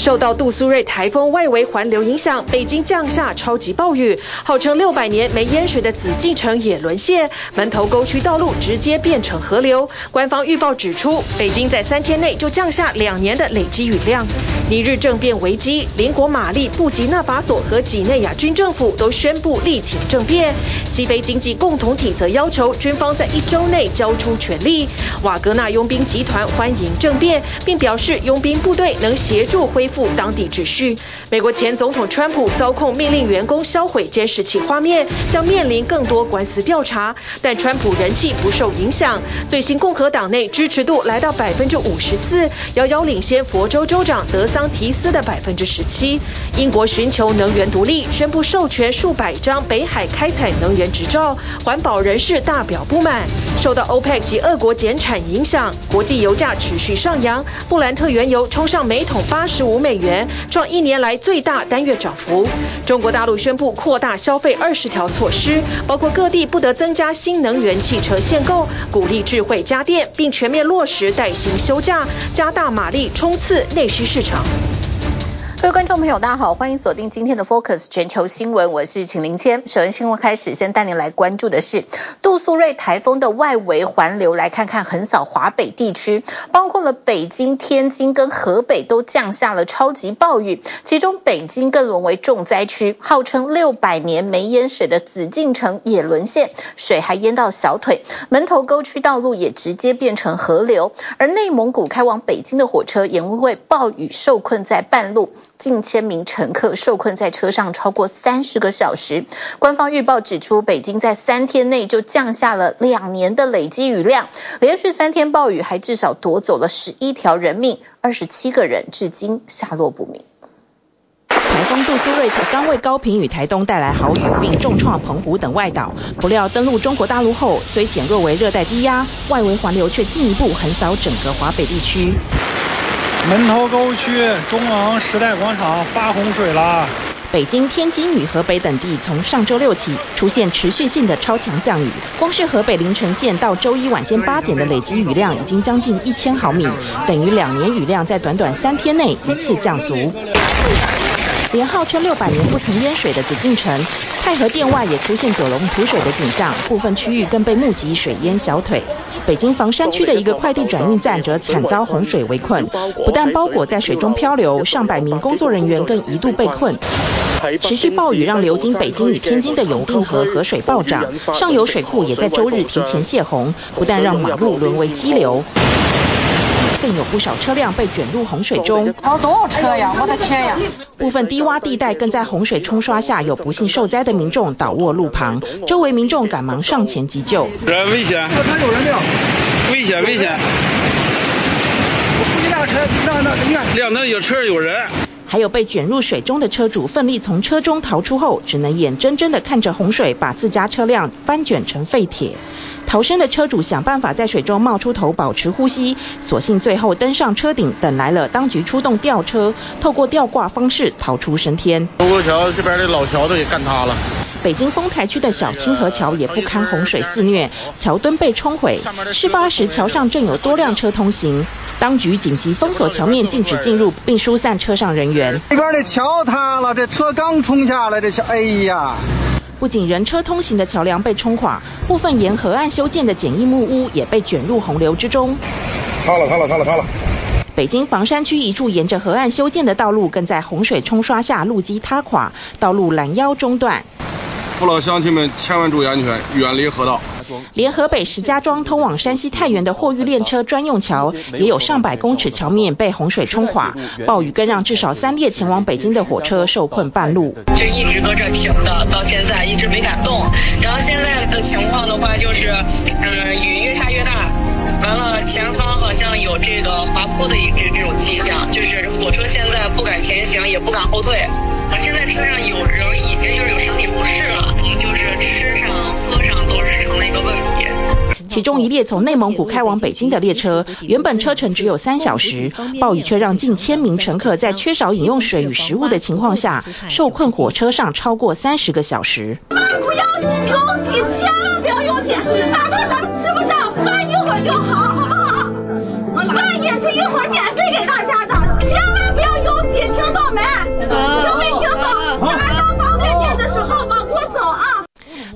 受到杜苏芮台风外围环流影响，北京降下超级暴雨，号称六百年没淹水的紫禁城也沦陷，门头沟区道路直接变成河流。官方预报指出，北京在三天内就降下两年的累积雨量。尼日政变危机，邻国马利、布吉纳法索和几内亚军政府都宣布力挺政变。西非经济共同体则要求军方在一周内交出权力。瓦格纳佣兵集团欢迎政变，并表示佣兵部队能协助恢复当地秩序。美国前总统川普遭控命令员工销毁监视器画面，将面临更多官司调查。但川普人气不受影响，最新共和党内支持度来到百分之五十四，遥遥领先佛州州长德桑提斯的百分之十七。英国寻求能源独立，宣布授权数百张北海开采能源执照，环保人士大表不满。受到 OPEC 及俄国减产影响，国际油价持续上扬，布兰特原油冲上每桶八十五美元，创一年来最大单月涨幅。中国大陆宣布扩大消费二十条措施，包括各地不得增加新能源汽车限购，鼓励智慧家电，并全面落实带薪休假，加大马力冲刺内需市场。各位观众朋友，大家好，欢迎锁定今天的 Focus 全球新闻，我是秦林谦。首先新闻开始，先带您来关注的是杜苏芮台风的外围环流，来看看横扫华北地区，包括了北京、天津跟河北都降下了超级暴雨，其中北京更沦为重灾区，号称六百年没淹水的紫禁城也沦陷，水还淹到小腿，门头沟区道路也直接变成河流，而内蒙古开往北京的火车也因为暴雨受困在半路。近千名乘客受困在车上超过三十个小时。官方预报指出，北京在三天内就降下了两年的累积雨量，连续三天暴雨还至少夺走了十一条人命，二十七个人至今下落不明。台风杜苏芮刚为高屏与台东带来豪雨，并重创澎湖等外岛，不料登陆中国大陆后，虽减弱为热带低压，外围环流却进一步横扫整个华北地区。门头沟区中昂时代广场发洪水了。北京、天津与河北等地从上周六起出现持续性的超强降雨，光是河北临城县到周一晚间八点的累积雨量已经将近一千毫米，等于两年雨量在短短三天内一次降足。连号称六百年不曾淹水的紫禁城，太和殿外也出现九龙吐水的景象，部分区域更被目击水淹小腿。北京房山区的一个快递转运站则惨遭洪水围困，不但包裹在水中漂流，上百名工作人员更一度被困。持续暴雨让流经北京与天津的永定河河水暴涨，上游水库也在周日提前泄洪，不但让马路沦为激流。更有不少车辆被卷入洪水中。好多车呀！我的天呀！部分低洼地带更在洪水冲刷下，有不幸受灾的民众倒卧路旁，周围民众赶忙上前急救。人危险！他有人掉！危险危险！我估计那个车，那那你看，亮灯有车有人。还有被卷入水中的车主奋力从车中逃出后，只能眼睁睁地看着洪水把自家车辆翻卷成废铁。逃生的车主想办法在水中冒出头，保持呼吸，所幸最后登上车顶，等来了当局出动吊车，透过吊挂方式逃出升天。卢沟桥这边的老桥都给干塌了。北京丰台区的小清河桥也不堪洪水肆虐，桥墩被冲毁。事发时桥上正有多辆车通行，当局紧急封锁桥面，禁止进入，并疏散车上人员。这边的桥塌了，这车刚冲下来，这桥，哎呀！不仅人车通行的桥梁被冲垮，部分沿河岸修建的简易木屋也被卷入洪流之中。塌了，塌了，塌了，塌了！北京房山区一处沿着河岸修建的道路，更在洪水冲刷下路基塌垮，道路拦腰中断。父老乡亲们千万注意安全，远离河道。连河北石家庄通往山西太原的货运列车专用桥，也有上百公尺桥面被洪水冲垮。暴雨更让至少三列前往北京的火车受困半路。就一直搁这停的，到现在一直没敢动。然后现在的情况的话，就是，嗯，雨越下越大，完了前方好像有这个滑坡的一这这种迹象，就是火车现在不敢前行，也不敢后退。啊，现在车上有人其中一列从内蒙古开往北京的列车，原本车程只有三小时，暴雨却让近千名乘客在缺少饮用水与食物的情况下，受困火车上超过三十个小时。不要拥挤，千万不要拥挤，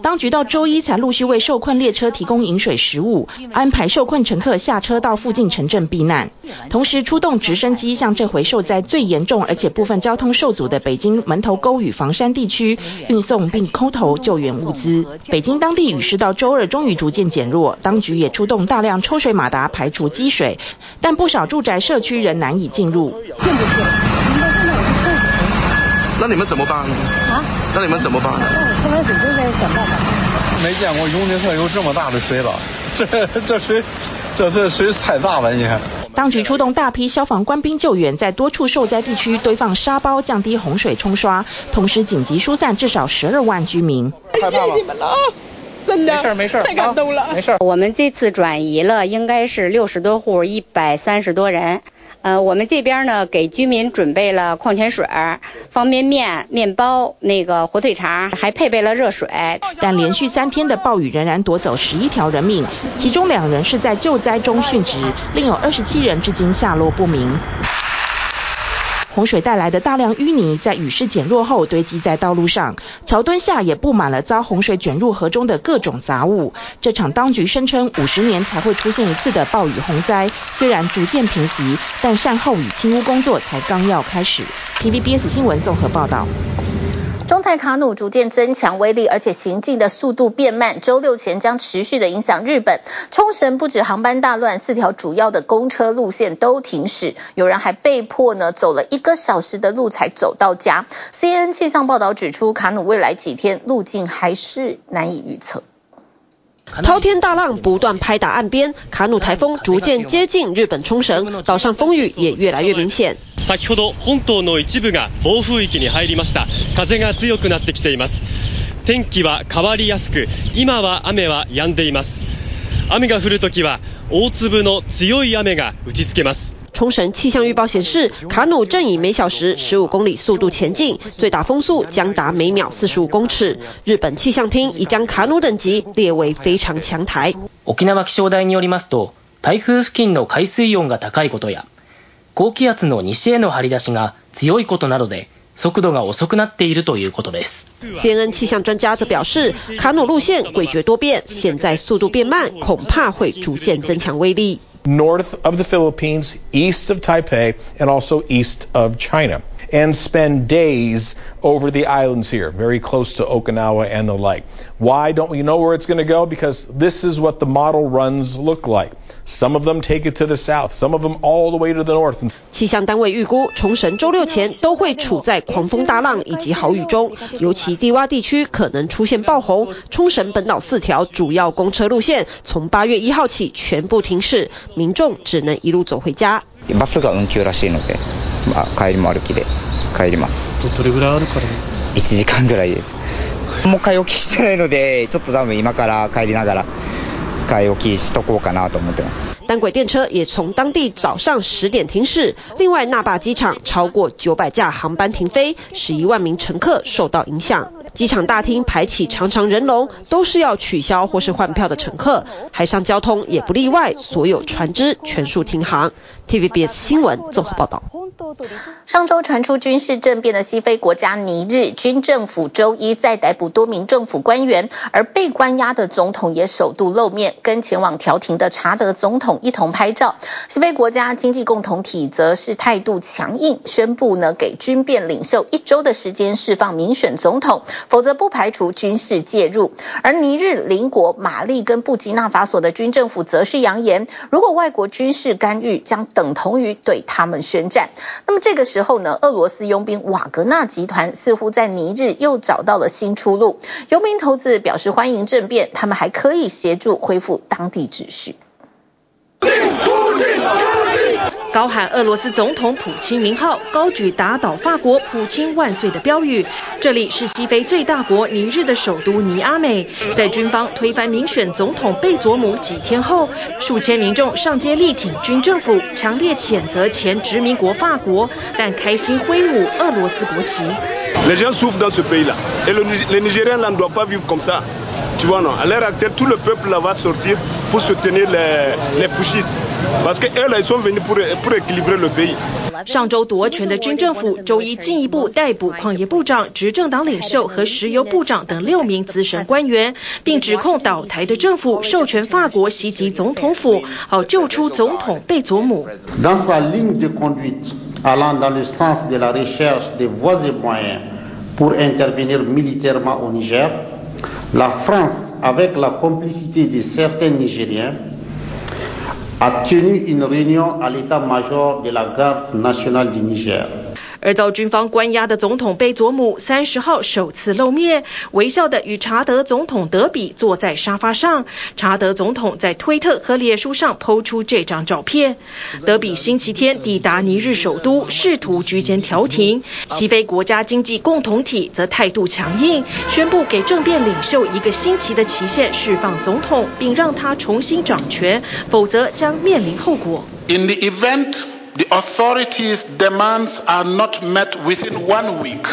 当局到周一才陆续为受困列车提供饮水食物，安排受困乘客下车到附近城镇避难，同时出动直升机向这回受灾最严重而且部分交通受阻的北京门头沟与房山地区运送并空投救援物资。北京当地雨势到周二终于逐渐减弱，当局也出动大量抽水马达排除积水，但不少住宅社区仍难以进入。那你们怎么办呢？啊？那你们怎么办呢？想办法。没见过雍林特有这么大的水了，这这水，这这水太大了，你看。当局出动大批消防官兵救援，在多处受灾地区堆放沙包，降低洪水冲刷，同时紧急疏散至少十二万居民。谢谢你们了，真的。没事没事，太感动了。没事。我们这次转移了，应该是六十多户，一百三十多人。呃，我们这边呢，给居民准备了矿泉水、方便面、面包、那个火腿肠，还配备了热水。但连续三天的暴雨仍然夺走十一条人命，其中两人是在救灾中殉职，另有二十七人至今下落不明。洪水带来的大量淤泥在雨势减弱后堆积在道路上，桥墩下也布满了遭洪水卷入河中的各种杂物。这场当局声称五十年才会出现一次的暴雨洪灾，虽然逐渐平息，但善后与清污工作才刚要开始。TVBS 新闻综合报道。中泰卡努逐渐增强威力，而且行进的速度变慢。周六前将持续的影响日本冲绳，不止航班大乱，四条主要的公车路线都停驶，有人还被迫呢走了一个小时的路才走到家。C N 气象报道指出，卡努未来几天路径还是难以预测。滔天大浪不断拍打岸边，卡努台风逐渐接近日本冲绳，岛上风雨也越来越明显。先ほど本岛の一部が暴风域に入りました。风が强くなってきています。天気は変わりやすく、今は雨は止んでいます。雨が降るときは大粒の强い雨が打ち付けます。 冲绳气象预报显示，卡努正以每小时十五公里速度前进，最大风速将达每秒四十五公尺。日本气象厅已将卡努等级列为非常强台。冲縄气象台によりますと、台风付近の海水温が高いことや、高気压の西への张り出しが强いことなどで、速度が遅くなっているということです。CNN 气象专家则表示，卡努路线诡谲多变，现在速度变慢，恐怕会逐渐增强威力。 North of the Philippines, east of Taipei, and also east of China, and spend days over the islands here, very close to Okinawa and the like. Why don't we know where it's going to go? Because this is what the model runs look like. Some of them take it to the south, some of them all the way to the north. 气象单位预估，冲绳周六前都会处在狂风大浪以及豪雨中，尤其低洼地区可能出现爆洪。冲绳本岛四条主要公车路线从八月一号起全部停驶，民众只能一路走回家。バスが运休らしいので、まあ、帰りも歩きで帰ります。どれぐらい歩くかで1时间ぐらいです。もう买い置きしてないので、ちょっと多分今から帰りながら。 买い置きしとこうかなと思ってます。单轨电车也从当地早上十点停驶。另外，那霸机场超过九百架航班停飞，十一万名乘客受到影响。机场大厅排起长长人龙，都是要取消或是换票的乘客。海上交通也不例外，所有船只全数停航。TVBS 新闻综合报道。 上周传出军事政变的西非国家尼日军政府周一再逮捕多名政府官员，而被关押的总统也首度露面，跟前往调停的查德总统一同拍照。西非国家经济共同体则是态度强硬，宣布呢给军变领袖一周的时间释放民选总统，否则不排除军事介入。而尼日邻国马利跟布基纳法索的军政府则是扬言，如果外国军事干预，将等同于对他们宣战。那么这个时候呢，俄罗斯佣兵瓦格纳集团似乎在尼日又找到了新出路。佣兵头子表示欢迎政变，他们还可以协助恢复当地秩序。高喊俄罗斯总统普京名号，高举打倒法国普京万岁的标语。这里是西非最大国尼日的首都尼阿美。在军方推翻民选总统贝佐姆几天后，数千民众上街力挺军政府，强烈谴责前殖民国法国，但开心挥舞俄罗斯国旗。上周夺权的军政府周一进一步逮捕矿业部长、执政党领袖和石油部长等六名资深官员，并指控倒台的政府授权法国袭击总统府，好救出总统贝佐姆。la France, avec la complicité de certains Nigériens, a tenu une réunion à l'état-major de la garde nationale du Niger. 而遭军方关押的总统贝佐姆三十号首次露面，微笑的与查德总统德比坐在沙发上。查德总统在推特和脸书上抛出这张照片。德比星期天抵达尼日首都，试图居间调停。西非国家经济共同体则态度强硬，宣布给政变领袖一个星期的期限释放总统，并让他重新掌权，否则将面临后果。In the event The authorities' demands are not met within one week.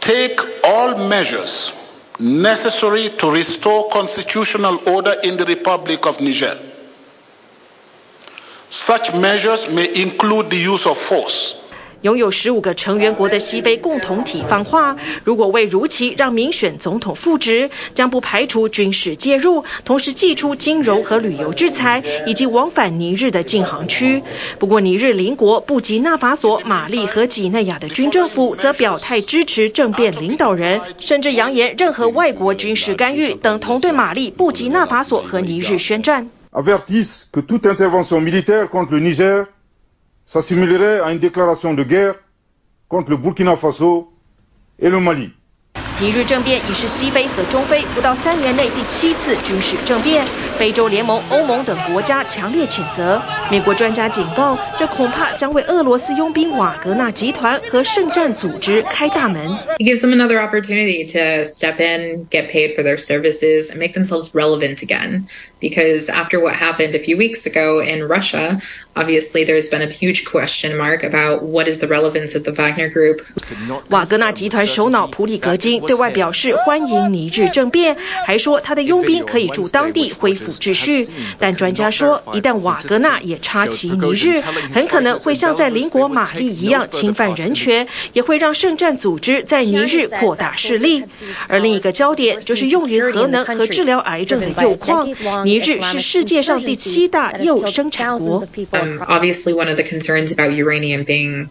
Take all measures necessary to restore constitutional order in the Republic of Niger. Such measures may include the use of force. 拥有十五个成员国的西非共同体放话，如果未如期让民选总统复职，将不排除军事介入，同时祭出金融和旅游制裁，以及往返尼日的禁航区。不过，尼日邻国布吉纳法索、马利和几内亚的军政府则表态支持政变领导人，甚至扬言任何外国军事干预等同对马利、布吉纳法索和尼日宣战。尼日政变已是西非和中非不到三年内第七次军事政变，非洲联盟、欧盟等国家强烈谴责。美国专家警告，这恐怕将为俄罗斯佣兵瓦格纳集团和圣战组织开大门。It gives them another opportunity to step in, get paid for their services, and make themselves relevant again. Because after what happened a few weeks ago in Russia, obviously there's been a huge question mark about what is the relevance of the Wagner Group. 瓦格纳集团首脑普里格金对外表示欢迎尼日政变，还说他的佣兵可以驻当地恢复 秩序。但专家说，一旦瓦格纳也插旗尼日，很可能会像在邻国马利一样侵犯人权，也会让圣战组织在尼日扩大势力。而另一个焦点就是用于核能和治疗癌症的铀矿。尼日是世界上第七大铀生产国。Um, obviously, one of the concerns about uranium being,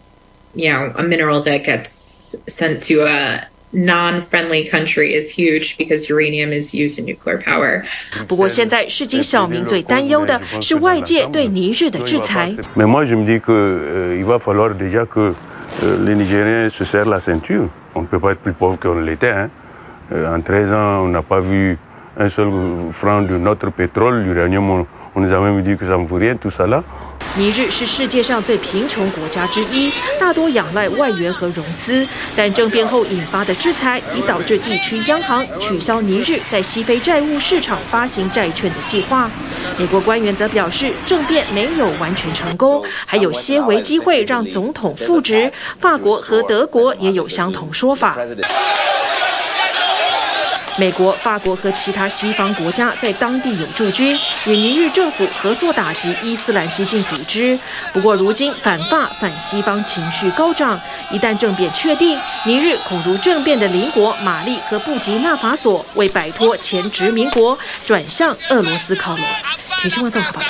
you know, a mineral that gets sent to a non-friendly country is huge because uranium is used in nuclear power. 不过，现在市井小民最担忧的是外界对尼日的制裁。Mais moi, je me dis que il va falloir déjà que les Nigériens se serrent la ceinture. On ne peut pas être plus pauvre qu'on l'était. Hein. En 13 ans, on n'a pas vu un seul franc de notre pétrole, l'uranium. On, on nous a même dit que ça ne vaut rien, tout ça là. 尼日是世界上最贫穷国家之一，大多仰赖外援和融资。但政变后引发的制裁，已导致地区央行取消尼日在西非债务市场发行债券的计划。美国官员则表示，政变没有完全成功，还有些微机会让总统复职。法国和德国也有相同说法。美国、法国和其他西方国家在当地有驻军，与尼日政府合作打击伊斯兰激进组织。不过，如今反法、反西方情绪高涨，一旦政变确定，尼日恐如政变的邻国马利和布吉纳法索，为摆脱前殖民国，转向俄罗斯靠拢。请新闻综合报道。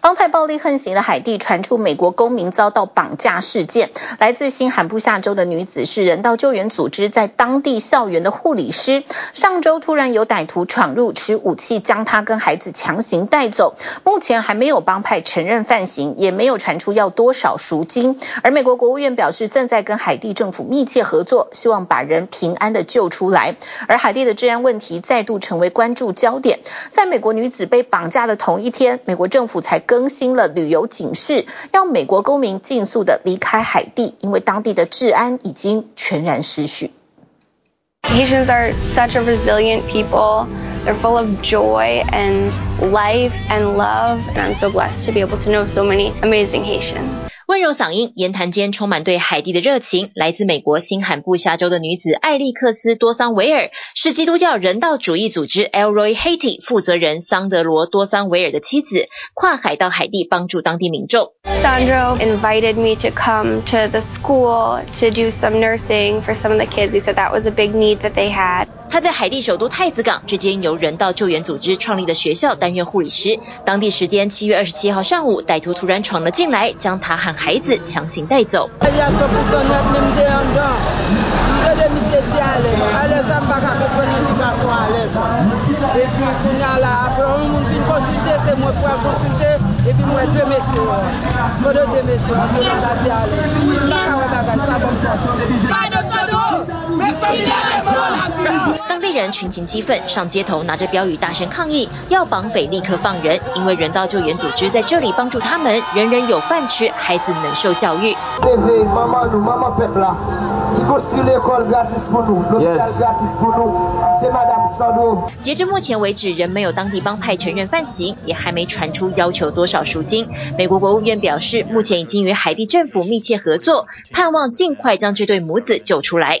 帮派暴力横行的海地传出美国公民遭到绑架事件，来自新罕布夏州的女子是人道救援组织在当地校园的护理师，上周突然有歹徒闯入，持武器将她跟孩子强行带走。目前还没有帮派承认犯行，也没有传出要多少赎金。而美国国务院表示正在跟海地政府密切合作，希望把人平安的救出来。而海地的治安问题再度成为关注焦点。在美国女子被绑架的同一天，美国政府才更新了旅游警示，要美国公民尽速的离开海地，因为当地的治安已经全然失序。Haitians are such a resilient people. They're full of joy and life and love. And I'm so blessed to be able to know so many amazing Haitians. 温柔嗓音，言谈间充满对海地的热情。来自美国新罕布夏州的女子艾利克斯多桑维尔，是基督教人道主义组织 Elroy Haiti 负责人桑德罗多桑维尔的妻子，跨海到海地帮助当地民众。Sandro invited me to come to the school to do some nursing for some of the kids. He said that was a big need that they had. 他在海地首都太子港这间由人道救援组织创立的学校担任护理师。当地时间七月二十七号上午，歹徒突然闯了进来，将他和孩子强行带走。当地人群情激愤，上街头拿着标语大声抗议，要绑匪立刻放人，因为人道救援组织在这里帮助他们，人人有饭吃，孩子能受教育。截至目前为止，仍没有当地帮派承认犯行，也还没传出要求多少赎金。美国国务院表示，目前已经与海地政府密切合作，盼望尽快将这对母子救出来。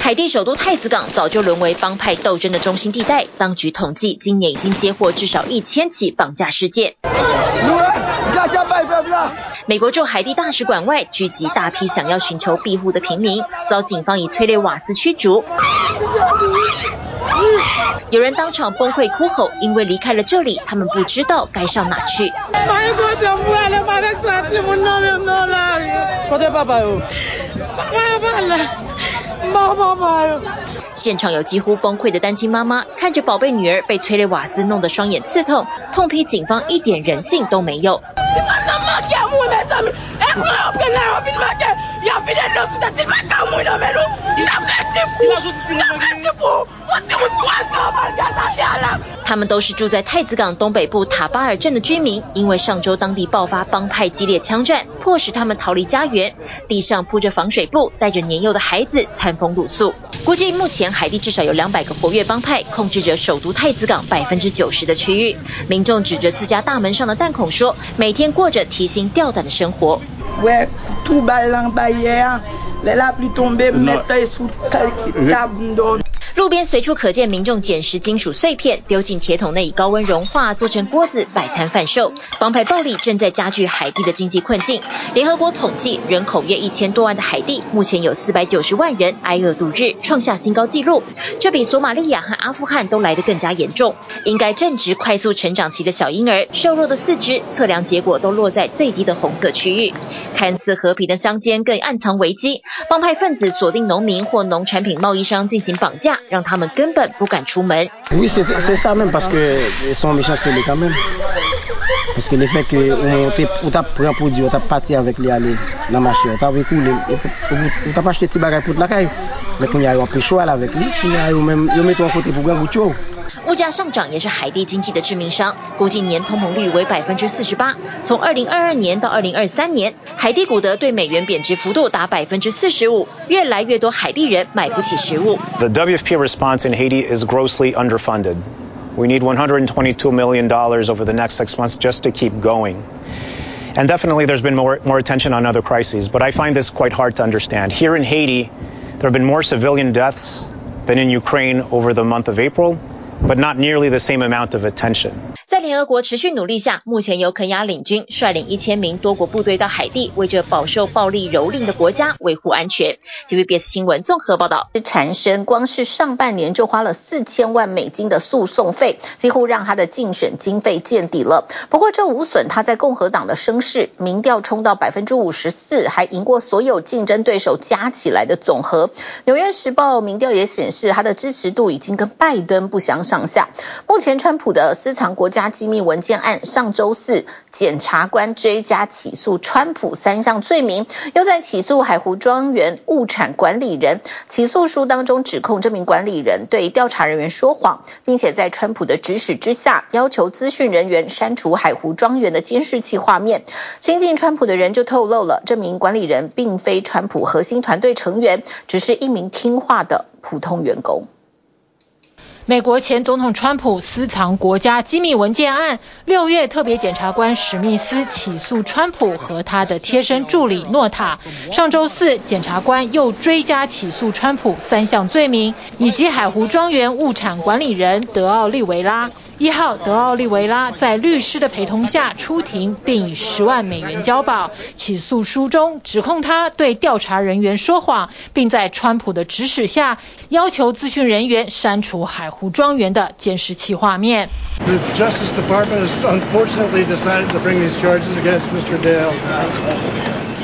海地首都太子港早就沦为帮派斗争的中心地带，当局统计，今年已经接获至少一千起绑架事件。美国驻海地大使馆外聚集大批想要寻求庇护的平民，遭警方以催泪瓦斯驱逐。有人当场崩溃哭吼，因为离开了这里，他们不知道该上哪去。现场有几乎崩溃的单亲妈妈，看着宝贝女儿被催泪瓦斯弄得双眼刺痛，痛批警方一点人性都没有。他们都是住在太子港东北部塔巴尔镇的居民，因为上周当地爆发帮派激烈枪战，迫使他们逃离家园，地上铺着防水布，带着年幼的孩子餐风露宿。估计目前海地至少有两百个活跃帮派，控制着首都太子港百分之九十的区域。民众指着自家大门上的弹孔说，每天过着提心吊胆的生活。路边随处可见民众捡拾金属碎片，丢进铁桶内高温融化，做成锅子摆摊贩售。帮派暴力正在加剧海地的经济困境。联合国统计，人口约一千多万的海地，目前有四百九十万人挨饿度日，创下新高纪录。这比索马利亚和阿富汗都来得更加严重。应该正值快速成长期的小婴儿，瘦弱的四肢，测量结果都落在最低的红色区域。看似和平的乡间，更暗藏危机。帮派分子锁定农民或农产品贸易商进行绑架。让他们根本不敢出门。物价上涨也是海地经济的致命伤，估计年通膨率为百分之四十八。从二零二二年到二零二三年，海地古德对美元贬值幅度达百分之四十五，越来越多海地人买不起食物。The WFP response in Haiti is grossly underfunded. We need 122 million dollars over the next six months just to keep going. And definitely there's been more, more attention on other crises, but I find this quite hard to understand. Here in Haiti, there have been more civilian deaths than in Ukraine over the month of April. But not nearly the same amount of attention. 在联合国持续努力下，目前由肯亚领军率领一千名多国部队到海地，为这饱受暴力蹂躏的国家维护安全。TVBS 新闻综合报道。产生，光是上半年就花了四千万美金的诉讼费，几乎让他的竞选经费见底了。不过这无损他在共和党的声势，民调冲到百分之五十四，还赢过所有竞争对手加起来的总和。纽约时报民调也显示，他的支持度已经跟拜登不相上下。目前川普的私藏国家机密文件案，上周四检察官追加起诉川普三项罪名，又在起诉海湖庄园物产管理人。起诉书当中指控这名管理人对调查人员说谎，并且在川普的指使之下，要求资讯人员删除海湖庄园的监视器画面。亲近川普的人就透露了，这名管理人并非川普核心团队成员，只是一名听话的普通员工。美国前总统川普私藏国家机密文件案，六月特别检察官史密斯起诉川普和他的贴身助理诺塔。上周四，检察官又追加起诉川普三项罪名，以及海湖庄园物产管理人德奥利维拉。一号德奥利维拉在律师的陪同下出庭，并以十万美元交保。起诉书中指控他对调查人员说谎，并在川普的指使下要求资讯人员删除海湖庄园的监视器画面。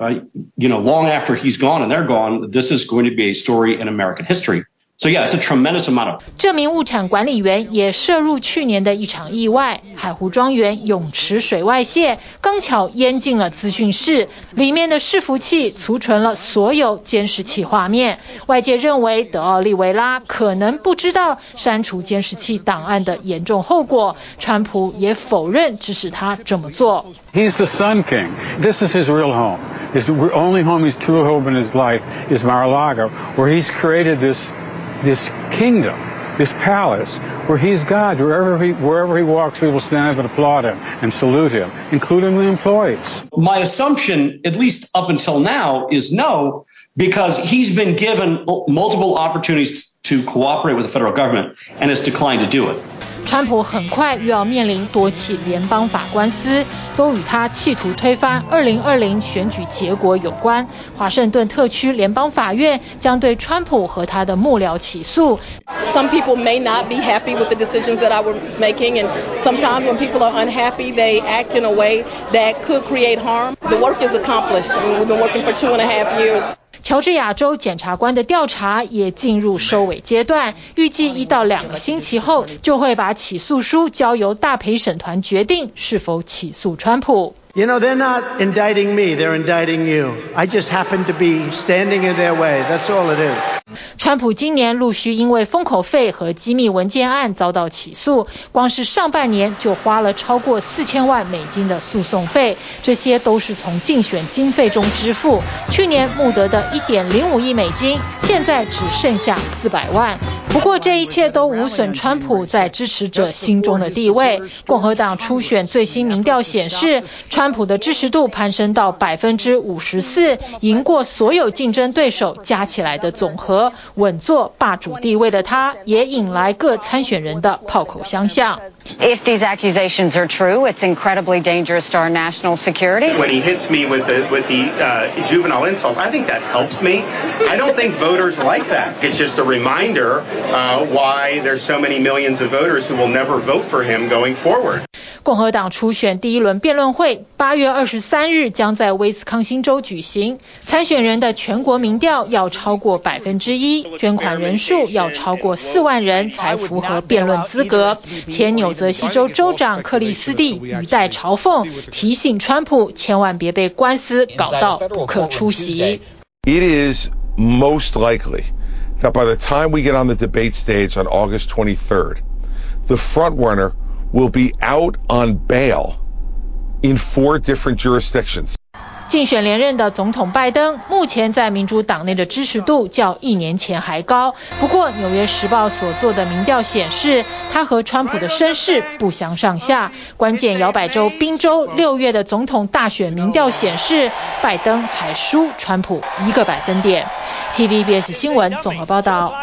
Uh, you know, long after he's gone and they're gone, this is going to be a story in American history. So yeah, it's a tremendous amount of. 这名物产管理员也涉入去年的一场意外，海湖庄园泳池水外泄，刚巧淹进了资讯室，里面的伺服器储存了所有监视器画面。外界认为德奥利维拉可能不知道删除监视器档案的严重后果，川普也否认指使他这么做。He's the Sun King. This is his real home. His only home, his true home in his life is Mar-a-Lago, where he's created this. This kingdom, this palace, where he's God. Wherever he, wherever he walks, we will stand up and applaud him and salute him, including the employees. My assumption, at least up until now, is no, because he's been given multiple opportunities to cooperate with the federal government and has declined to do it. 川普很快又要面临多起联邦法官司，都与他企图推翻2020选举结果有关。华盛顿特区联邦法院将对川普和他的幕僚起诉。Some people may not be happy with the decisions that I were making, and sometimes when people are unhappy, they act in a way that could create harm. The work is accomplished. I mean, we've been working for two and a half years. 乔治亚州检察官的调查也进入收尾阶段，预计一到两个星期后就会把起诉书交由大陪审团决定是否起诉川普。You know, they're not indicting me, they're indicting you. I just happen to be standing in their way. That's all it is. 川普今年陆续因为封口费和机密文件案遭到起诉，光是上半年就花了超过四千万美金的诉讼费，这些都是从竞选经费中支付。去年募得的一点零五亿美金，现在只剩下四百万。不过这一切都无损川普在支持者心中的地位。共和党初选最新民调显示，川普的支持度攀升到百分之五十四，赢过所有竞争对手加起来的总和，稳坐霸主地位的他，也引来各参选人的炮口相向。If these accusations are true, it's incredibly dangerous to our national security. When he hits me with the with the uh, juvenile insults, I think that helps me. I don't think voters like that. It's just a reminder uh, why there's so many millions of voters who will never vote for him going forward. 共和党初选第一轮辩论会八月二十三日将在威斯康星州举行，参选人的全国民调要超过百分之一，捐款人数要超过四万人才符合辩论资格。前纽泽西州州长克里斯蒂语带嘲讽，提醒川普千万别被官司搞到不可出席。It is most likely that by the time we get on the debate stage on August 23rd, the front runner will be out on bail in four different jurisdictions. 竞选连任的总统拜登目前在民主党内的支持度较一年前还高。不过，《纽约时报》所做的民调显示，他和川普的声势不相上下。关键摇摆州宾州六月的总统大选民调显示，拜登还输川普一个百分点。TVBS 新闻综合报道。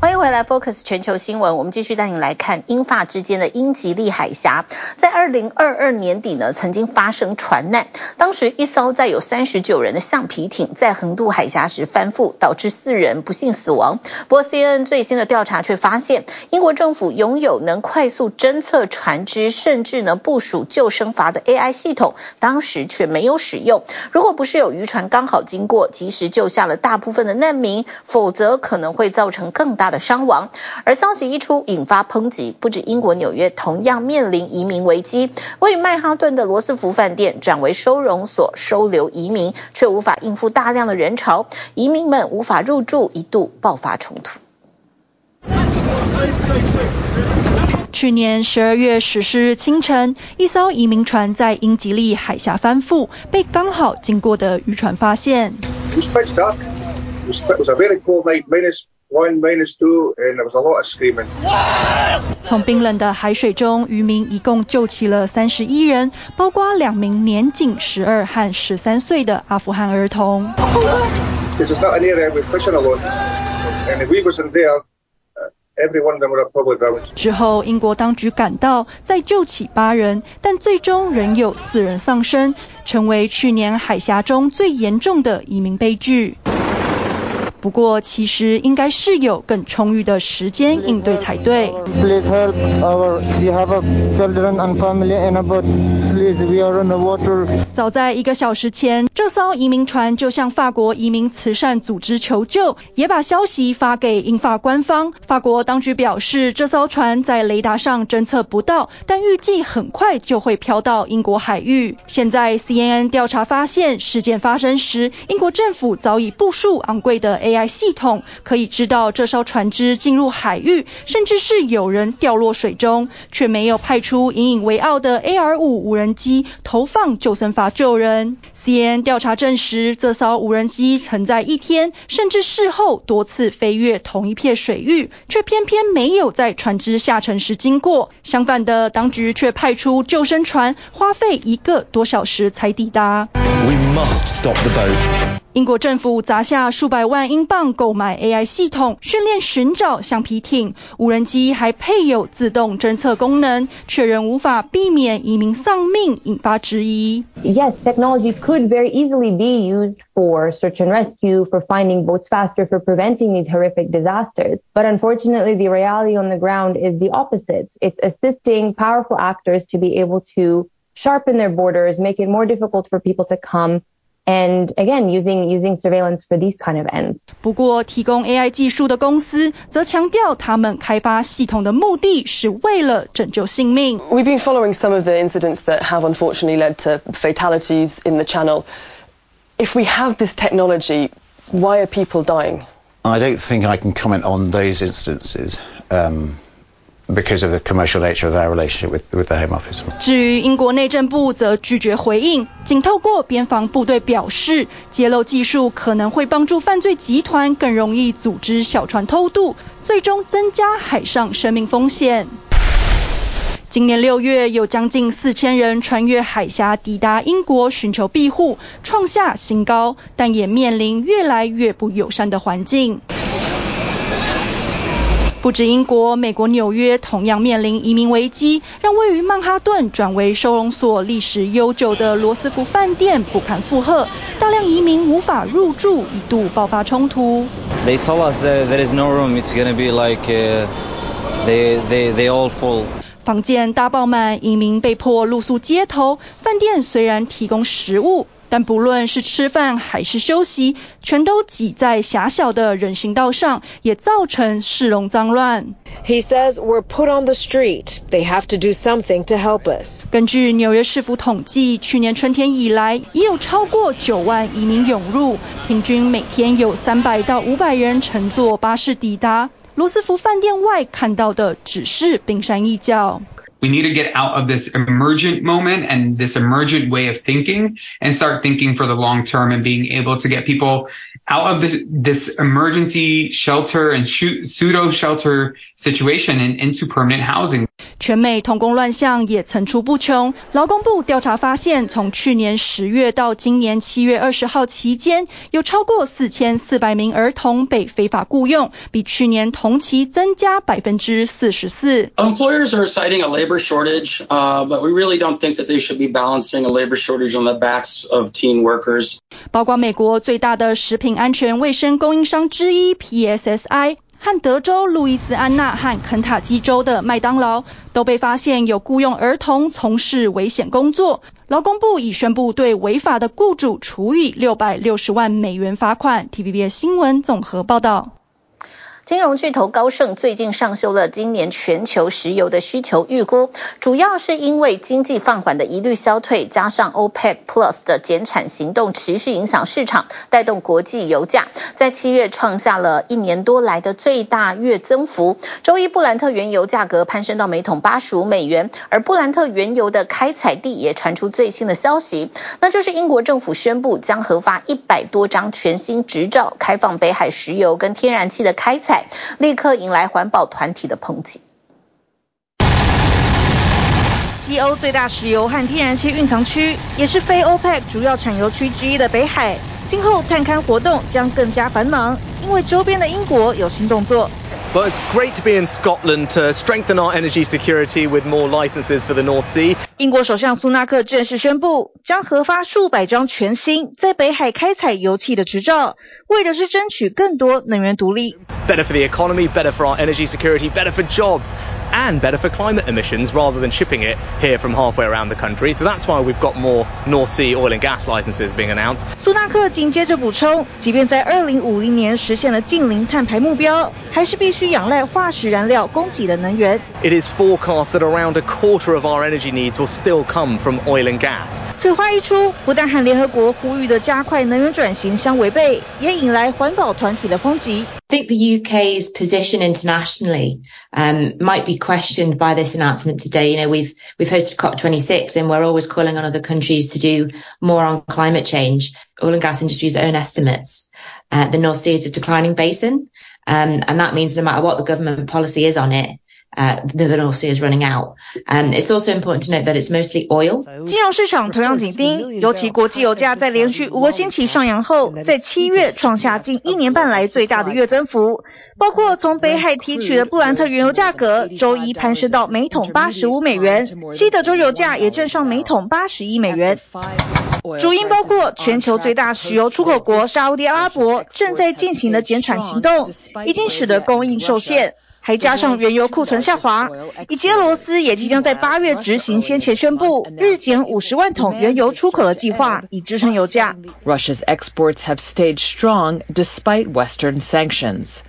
欢迎回来，Focus 全球新闻。我们继续带您来看英法之间的英吉利海峡，在二零二二年底呢，曾经发生船难。当时一艘在有三十九人的橡皮艇在横渡海峡时翻覆，导致四人不幸死亡。不过，CNN 最新的调查却发现，英国政府拥有能快速侦测船只，甚至呢部署救生筏的 AI 系统，当时却没有使用。如果不是有渔船刚好经过，及时救下了大部分的难民，否则可能会造成更大的伤亡，而消息一出，引发抨击。不止英国纽约同样面临移民危机，位于曼哈顿的罗斯福饭店转为收容所，收留移民，却无法应付大量的人潮，移民们无法入住，一度爆发冲突。去年十二月十四日清晨，一艘移民船在英吉利海峡翻覆，被刚好经过的渔船发现。从冰冷的海水中，渔民一共救起了三十一人，包括两名年仅十二和十三岁的阿富汗儿童。之后，英国当局赶到，再救起八人，但最终仍有四人丧生，成为去年海峡中最严重的移民悲剧。不过，其实应该是有更充裕的时间应对才对。早在一个小时前，这艘移民船就向法国移民慈善组织求救，也把消息发给英法官方。法国当局表示，这艘船在雷达上侦测不到，但预计很快就会飘到英国海域。现在 CNN 调查发现，事件发生时，英国政府早已部署昂贵的 AI 系统可以知道这艘船只进入海域，甚至是有人掉落水中，却没有派出引以为傲的 AR-5 无人机投放救生筏救人。CNN 调查证实，这艘无人机曾在一天甚至事后多次飞越同一片水域，却偏偏没有在船只下沉时经过。相反的，当局却派出救生船，花费一个多小时才抵达。We must stop the boat. 英国政府砸下数百万英镑购买 AI 系统，训练寻找橡皮艇。无人机还配有自动侦测功能，却仍无法避免移民丧命，引发质疑。Yes, technology could very easily be used for search and rescue, for finding boats faster, for preventing these horrific disasters. But unfortunately, the reality on the ground is the opposite. It's assisting powerful actors to be able to sharpen their borders, make it more difficult for people to come. And again, using using surveillance for these kind of ends. 不过，提供 AI 技术的公司则强调，他们开发系统的目的是为了拯救性命。We've been following some of the incidents that have unfortunately led to fatalities in the channel. If we have this technology, why are people dying? I don't think I can comment on those instances. Um Because of the commercial nature of our relationship with with the Home Office. 至于英国内政部则拒绝回应，仅透过边防部队表示，揭露技术可能会帮助犯罪集团更容易组织小船偷渡，最终增加海上生命风险。今年六月，有将近四千人穿越海峡抵达英国寻求庇护，创下新高，但也面临越来越不友善的环境。不止英国，美国纽约同样面临移民危机，让位于曼哈顿转为收容所、历史悠久的罗斯福饭店不堪负荷，大量移民无法入住，一度爆发冲突。They told us that there is no room. It's gonna be like they they they all full. 房间大爆满，移民被迫露宿街头。饭店虽然提供食物。但不论是吃饭还是休息，全都挤在狭小的人行道上，也造成市容脏乱。He says we're put on the street. They have to do something to help us. 根据纽约市府统计，去年春天以来，已有超过九万移民涌入，平均每天有三百到五百人乘坐巴士抵达。罗斯福饭店外看到的只是冰山一角。We need to get out of this emergent moment and this emergent way of thinking and start thinking for the long term and being able to get people out of this, emergency shelter and pseudo shelter situation and into permanent housing. 全美童工乱象也层出不穷。劳工部调查发现，从去年十月到今年七月二十号期间，有超过四千四百名儿童被非法雇佣，比去年同期增加百分之四十四。Employers are citing a labor shortage, uh, but we really don't think that they should be balancing a labor shortage on the backs of teen workers. 包括美国最大的食品安全卫生供应商之一 PSSI。和德州路易斯安那和肯塔基州的麦当劳都被发现有雇佣儿童从事危险工作，劳工部已宣布对违法的雇主处以六百六十万美元罚款。TVBS 新闻综合报道。金融巨头高盛最近上修了今年全球石油的需求预估，主要是因为经济放缓的疑虑消退，加上 OPEC Plus 的减产行动持续影响市场，带动国际油价在七月创下了一年多来的最大月增幅。周一布兰特原油价格攀升到每桶八十五美元，而布兰特原油的开采地也传出最新的消息，那就是英国政府宣布将核发一百多张全新执照，开放北海石油跟天然气的开采。立刻引来环保团体的抨击。西欧最大石油和天然气蕴藏区，也是非欧佩克主要产油区之一的北海，今后探勘活动将更加繁忙，因为周边的英国有新动作。But it's great to be in Scotland to strengthen our energy security with more licenses for the North Sea. 英国首相苏纳克正式宣布，将核发数百张全新在北海开采油气的执照，为的是争取更多能源独立。Better for the economy, better for our energy security, better for jobs. And better for climate emissions rather than shipping it here from halfway around the country. So that's why we've got more North Sea oil and gas licenses being announced. 苏纳克紧接着补充，即便在2050年实现了净零碳排目标，还是必须仰赖化石燃料供给的能源。It is forecast that around a quarter of our energy needs will still come from oil and gas. 此话一出，不但和联合国呼吁的加快能源转型相违背，也引来环保团体的抨击。I think the UK's position internationally um, might be questioned by this announcement today. You know, we've we've hosted COP26, and we're always calling on other countries to do more on climate change. Oil and gas industry's own estimates, uh, the North Sea is a declining basin, um, and that means no matter what the government policy is on it, Uh, the North Sea is running out. Um, it's also important to note that it's mostly oil. 金融市场同样紧盯，尤其国际油价在连续五个星期上扬后，在七月创下近一年半来最大的月增幅。包括从北海提取的布兰特原油价格，周一攀升到每桶八十五美元，西德州油价也站上每桶八十一美元。主因包括全球最大石油出口国沙乌地阿拉伯正在进行的减产行动，已经使得供应受限。还加上原油库存下滑，以及俄罗斯也即将在八月执行先前宣布日减五十万桶原油出口的计划，以支撑油价。Russia's exports have stayed strong despite Western sanctions,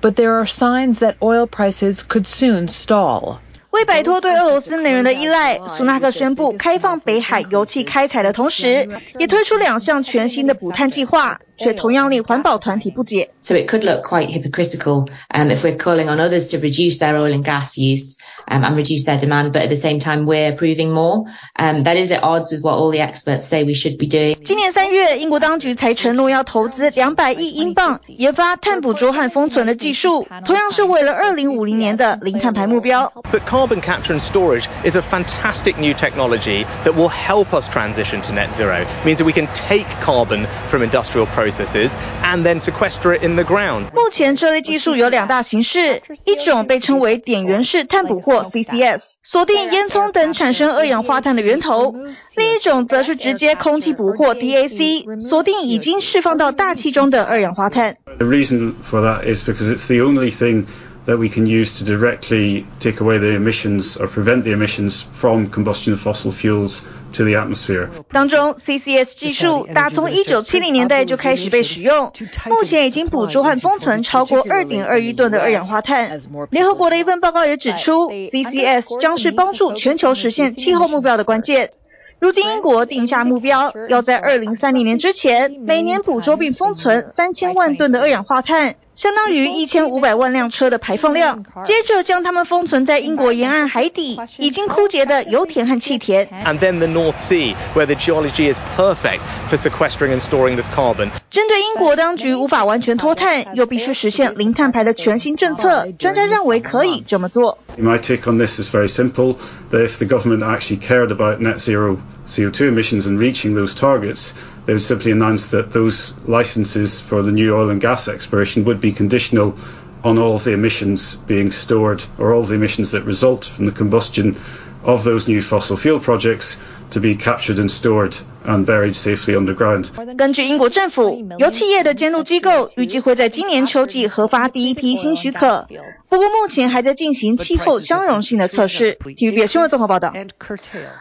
but there are signs that oil prices could soon stall. 为摆脱对俄罗斯能源的依赖，苏纳克宣布开放北海油气开采的同时，也推出两项全新的补碳计划。却同样令环保团体不解。So it could look quite hypocritical um, if we're calling on others to reduce their oil and gas use um, and reduce their demand, but at the same time we're approving more. Um, that is at odds with what all the experts say we should be doing. 今年三月，英国当局才承诺要投资两百亿英镑研发碳捕捉和封存的技术，同样是为了二零五零年的零碳排目标。But carbon capture and storage is a fantastic new technology that will help us transition to net zero. It means that we can take carbon from industrial processes processes and then sequester it in the ground. 目前这类技术有两大形式，一种被称为点源式碳捕 获 CCS，锁定烟囱等产生二氧化碳的源头；另一种则是直接空气捕获 DAC，锁定已经释放到大气中的二氧化碳。The reason for that is because it's the only thing that we can use to directly take away the emissions or prevent the emissions from combustion of fossil fuels to the atmosphere. 当中，CCS 技术打从一九七零年代就开始被使用，目前已经捕捉和封存超过二点二亿吨的二氧化碳。联合国的一份报告也指出，CCS 将是帮助全球实现气候目标的关键。如今，英国定下目标，要在二零三零年之前，每年捕捉并封存三千万吨的二氧化碳。相当于一千五百万辆车的排放量。接着将它们封存在英国沿岸海底已经枯竭的油田和气田。And then the North Sea, where the geology is perfect for sequestering and storing this carbon. 针对英国当局无法完全脱碳，又必须实现零碳排的全新政策，专家认为可以这么做。My take on this is very simple: that if the government actually cared about net zero CO2 emissions and reaching those targets, they simply announce that those licenses for the new oil and gas exploration would be conditional on all of the emissions being stored or all the emissions that result from the combustion of those new fossil fuel projects to be captured and stored and buried safely underground. 根据英国政府，油企业的监督机构预计会在今年秋季核发第一批新许可，不过目前还在进行气候相容性的测试。TVB 新闻综合报道。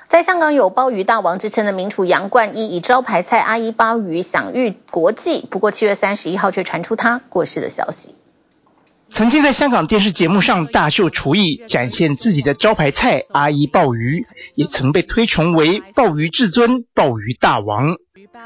在香港有鲍鱼大王之称的名厨杨冠一，以招牌菜阿姨鲍鱼享誉国际，不过七月三十一号却传出他过世的消息。曾经在香港电视节目上大秀厨艺，展现自己的招牌菜阿姨鲍鱼，也曾被推崇为鲍鱼至尊、鲍鱼大王。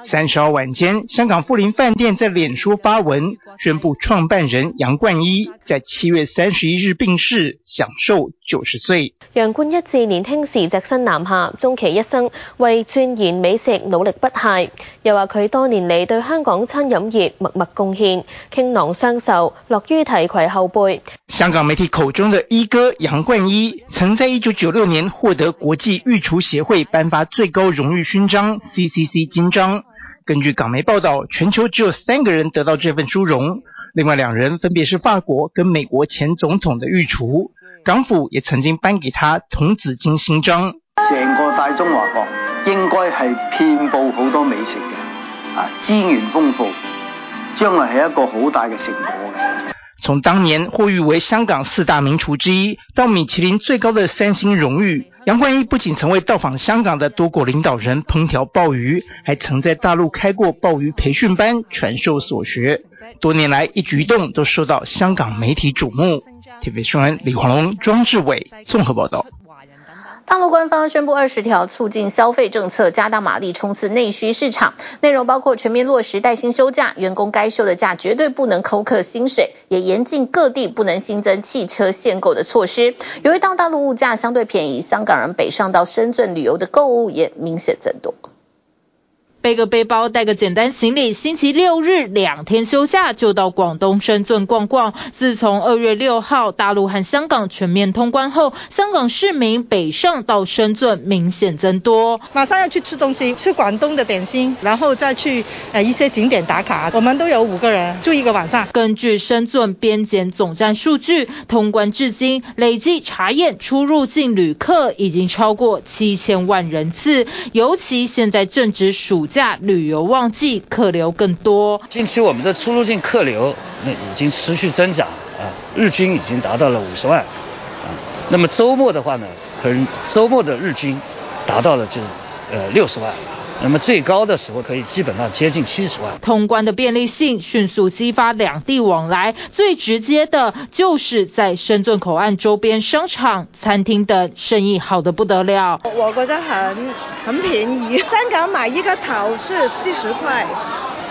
三十号晚间，香港富林饭店在脸书发文宣布，创办人杨冠一在七月三十一日病逝，享受九十岁。杨冠一自年轻时只身南下，终其一生为钻研美食努力不懈。又话佢多年嚟对香港餐饮业默默贡献，倾囊相授，乐于提携后辈。香港媒体口中的一哥杨冠一，曾在一九九六年获得国际御厨协会颁发最高荣誉勋章 CCC 金章。根据港媒报道，全球只有三个人得到这份殊荣，另外两人分别是法国跟美国前总统的御厨。港府也曾经颁给他童子金勋章。成个大中华国应该系遍布好多美食嘅，啊，资源丰富，将来系一个好大嘅成果嘅。从当年获誉为香港四大名厨之一，到米其林最高的三星荣誉，杨冠一不仅曾为到访香港的多国领导人烹调鲍鱼，还曾在大陆开过鲍鱼培训班，传授所学。多年来一举一动都受到香港媒体瞩目。TVB 新闻李黄龙、庄志伟综合报道。大陆官方宣布二十条促进消费政策，加大马力冲刺内需市场。内容包括全面落实带薪休假，员工该休的假绝对不能扣克薪水，也严禁各地不能新增汽车限购的措施。由于到大陆物价相对便宜，香港人北上到深圳旅游的购物也明显增多。背个背包，带个简单行李，星期六日两天休假就到广东深圳逛逛。自从二月六号大陆和香港全面通关后，香港市民北上到深圳明显增多。马上要去吃东西，吃广东的点心，然后再去呃一些景点打卡。我们都有五个人住一个晚上。根据深圳边检总站数据，通关至今累计查验出入境旅客已经超过七千万人次。尤其现在正值暑假。旅游旺季，客流更多。近期我们的出入境客流那已经持续增长啊，日均已经达到了五十万啊。那么周末的话呢，可能周末的日均达到了就是呃六十万。那么最高的时候可以基本上接近七十万。通关的便利性迅速激发两地往来，最直接的就是在深圳口岸周边商场、餐厅等生意好的不得了。我觉得很很便宜，香港买一个头是四十块，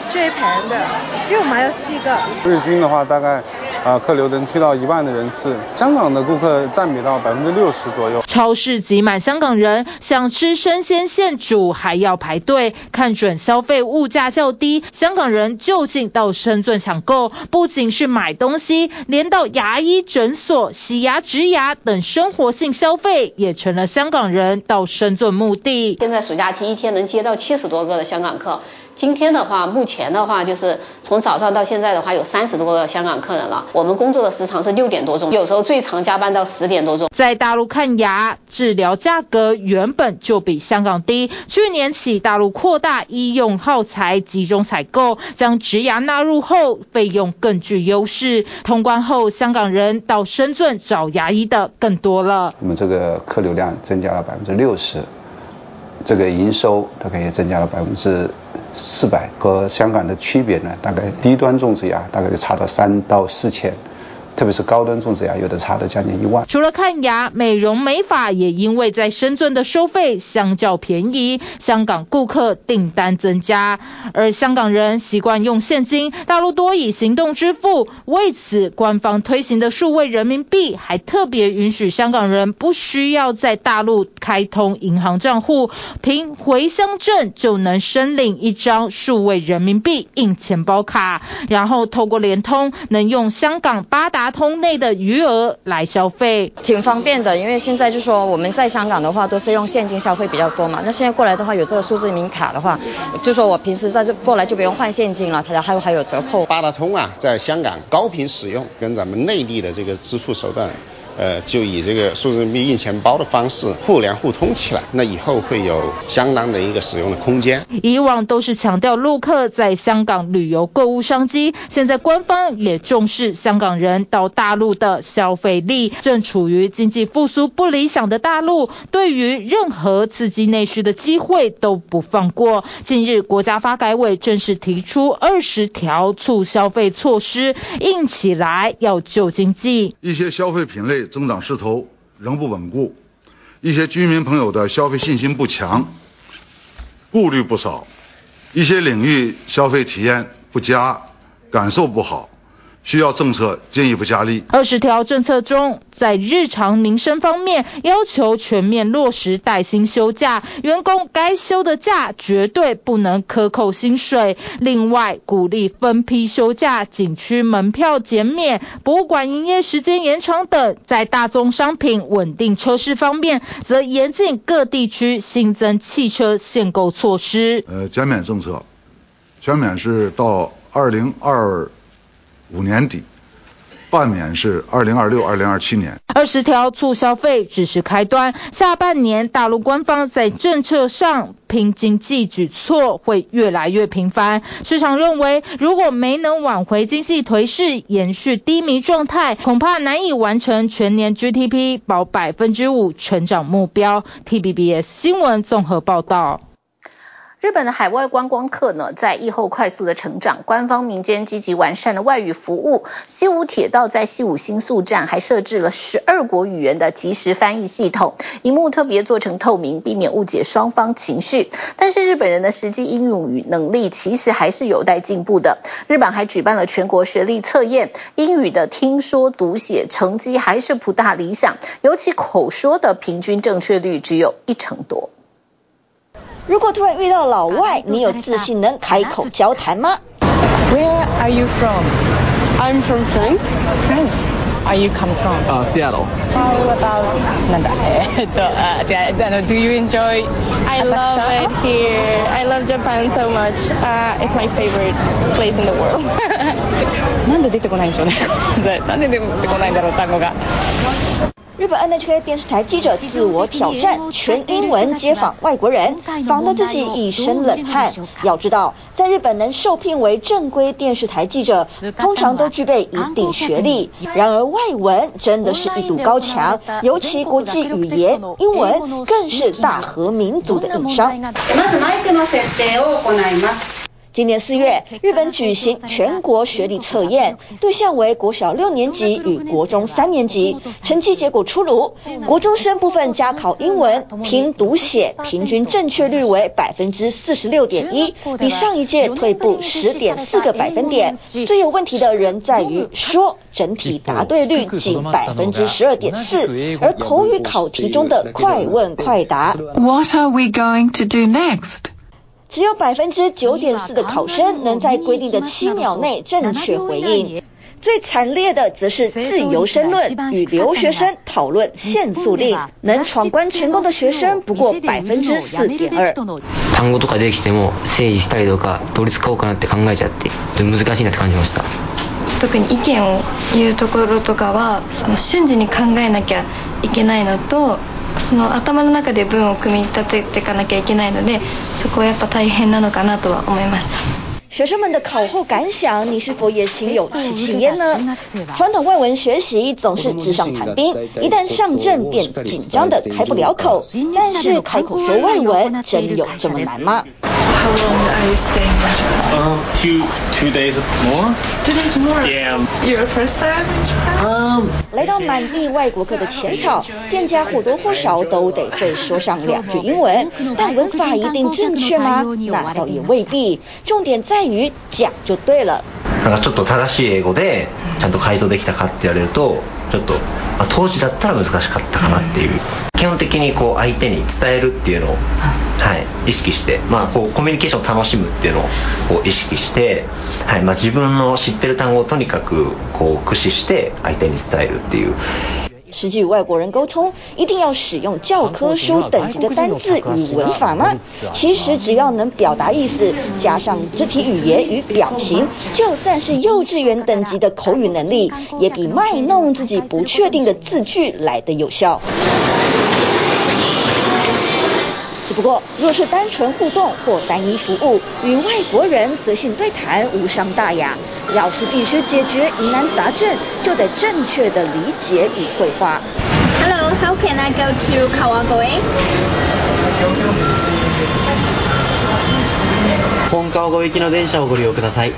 最便宜的，因为我买了四个。日均的话大概。啊，客流能去到一万的人次，香港的顾客占比到百分之六十左右。超市挤满香港人，想吃生鲜现煮还要排队，看准消费物价较低，香港人就近到深圳抢购。不仅是买东西，连到牙医诊所、洗牙、植牙等生活性消费，也成了香港人到深圳目的。现在暑假期一天能接到七十多个的香港客。今天的话，目前的话就是从早上到现在的话，有三十多个香港客人了。我们工作的时长是六点多钟，有时候最长加班到十点多钟。在大陆看牙治疗价格原本就比香港低，去年起大陆扩大医用耗材集中采购，将植牙纳入后，费用更具优势。通关后，香港人到深圳找牙医的更多了。我们这个客流量增加了百分之六十，这个营收大概也增加了百分之。四百和香港的区别呢，大概低端种植牙大概就差到三到四千，特别是高端种植牙，有的差的将近一万。除了看牙，美容美发也因为在深圳的收费相较便宜，香港顾客订单增加。而香港人习惯用现金，大陆多以行动支付。为此，官方推行的数位人民币还特别允许香港人不需要在大陆开通银行账户，凭回乡证就能申领一张数位人民币硬钱包卡，然后透过联通能用香港八达通内的余额来消费，挺方便的。因为现在就说我们在香港的话都是用现金消费比较多嘛，那现在过来的话有这个数字人民卡的话，就说我平时在这过来就不用换现金了，它还有还有折扣。八达通啊，在香港高频使用，跟咱们内地的这个支付手段。呃，就以这个数字人民币印钱包的方式互联互通起来，那以后会有相当的一个使用的空间。以往都是强调陆客在香港旅游购物商机，现在官方也重视香港人到大陆的消费力。正处于经济复苏不理想的大陆，对于任何刺激内需的机会都不放过。近日，国家发改委正式提出二十条促消费措施，硬起来要救经济。一些消费品类。增长势头仍不稳固，一些居民朋友的消费信心不强，顾虑不少，一些领域消费体验不佳，感受不好。需要政策进一步加力。二十条政策中，在日常民生方面，要求全面落实带薪休假，员工该休的假绝对不能克扣薪水。另外，鼓励分批休假，景区门票减免，博物馆营业时间延长等。在大宗商品稳定车市方面，则严禁各地区新增汽车限购措施。呃，减免政策，全免是到二零二。五年底，半年是二零二六、二零二七年。二十条促消费只是开端，下半年大陆官方在政策上拼经济举措会越来越频繁。市场认为，如果没能挽回经济颓势，延续低迷状态，恐怕难以完成全年 GDP 保百分之五成长目标。T B B S 新闻综合报道。日本的海外观光客呢，在疫后快速的成长，官方民间积极完善的外语服务。西武铁道在西武新宿站还设置了十二国语言的即时翻译系统，萤幕特别做成透明，避免误解双方情绪。但是日本人的实际应用语能力其实还是有待进步的。日本还举办了全国学历测验，英语的听说读写成绩还是不大理想，尤其口说的平均正确率只有一成多。如果突然遇到老外，你有自信能开口交谈吗？Where are you from? I'm from France. France. Are you come from? Uh, Seattle. How about なんだえっとあ违うあの Do you enjoy? I love it here. I love Japan so much. Uh, it's my favorite place in the world. なんで出てこないんでしょうね。なんで出てこないんだろう单语が。 日本 NHK 电视台记者自我挑战，全英文接访外国人，访得自己一身冷汗。要知道，在日本能受聘为正规电视台记者，通常都具备一定学历。然而外文真的是一堵高墙，尤其国际语言英文更是大和民族的硬伤。今年四月，日本举行全国学历测验，对象为国小六年级与国中三年级。成绩结果出炉，国中生部分加考英文听读写平均正确率为百分之四十六点一，比上一届退步十点四个百分点。最有问题的人在于说，整体答对率仅百分之十二点四，而口语考题中的快问快答。What are we going to do next? 只有百分之九点四的考生能在规定的七秒内正确回应，最惨烈的则是自由申论与留学生讨论限速令，能闯关成功的学生不过百分之四点二。単语とか出てきても整理したりとかどれ使おうかなって考えちゃって难しいなって感じました。特に意见を言うところとかはその瞬时に考えなきゃいけないのと。 その头の中で文を组み立てていかなきゃいけないので，そこはやっぱ大変なのかなとは思いました。学生们的考后感想，你是否也心有戚戚焉呢？传统外文学习总是纸上谈兵，一旦上阵便紧张得开不了口。但是开口说外文，真有这么难吗？ Uh, two, two days more. Today's more. Yeah. Your first time in Japan? 来到满地外国客的浅草，店家或多或少都得会说上两句英文，但文法一定正确吗？那倒也未必。重点在于讲就对了。なんかちょっと正しい英语でちゃんと回答できたかって言われると、ちょっと、まあ、当时だったら难しかったかなっていう。基本的にこう相手に伝えるっていうのを、はい、意识して、まあ、こうコミュニケーションを楽しむっていうのをこう意识して、はいまあ、自分の知ってる单语をとにかくこう駆使して相手に伝えるっていう。实际与外国人沟通，一定要使用教科书等级的单字与文法吗？其实只要能表达意思，加上肢体语言与表情，就算是幼稚园等级的口语能力，也比卖弄自己不确定的字句来得有效。 只不过，若是单纯互动或单一服务，与外国人随性对谈无伤大雅。要是必须解决疑难杂症，就得正确的理解与绘画。Hello, how can I go to Kawagoe? 本川越行きの电车をご利用ください。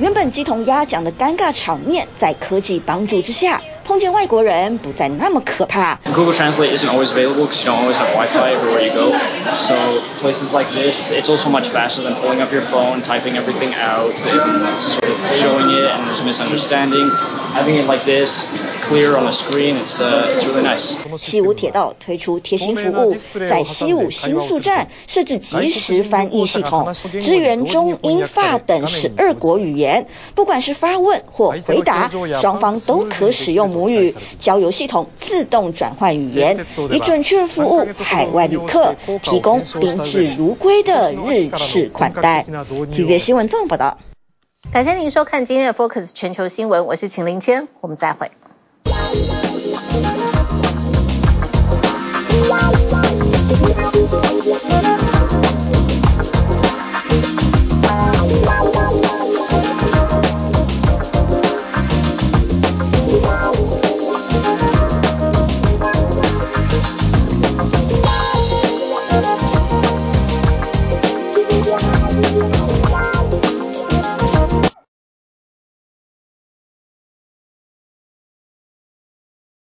原本鸡同鸭讲的尴尬场面，在科技帮助之下， 碰见外国人不再那么可怕。Google Translate isn't always available because you don't always have Wi-Fi everywhere you go. So places like this, it's also much faster than pulling up your phone, typing everything out, and sort of showing it, and there's a misunderstanding. Having it like this, clear on the screen, it's uh, it's really nice. 西武铁道推出贴心服务，在西武新宿站设置即时翻译系统，支援中英法等十二国语言。不管是发问或回答，双方都可使用母语，交由系统自动转换语言，以准确服务海外旅客，提供宾至如归的日式款待。体育新闻综合报道。感谢您收看今天的 Focus 全球新闻，我是秦林谦，我们再会。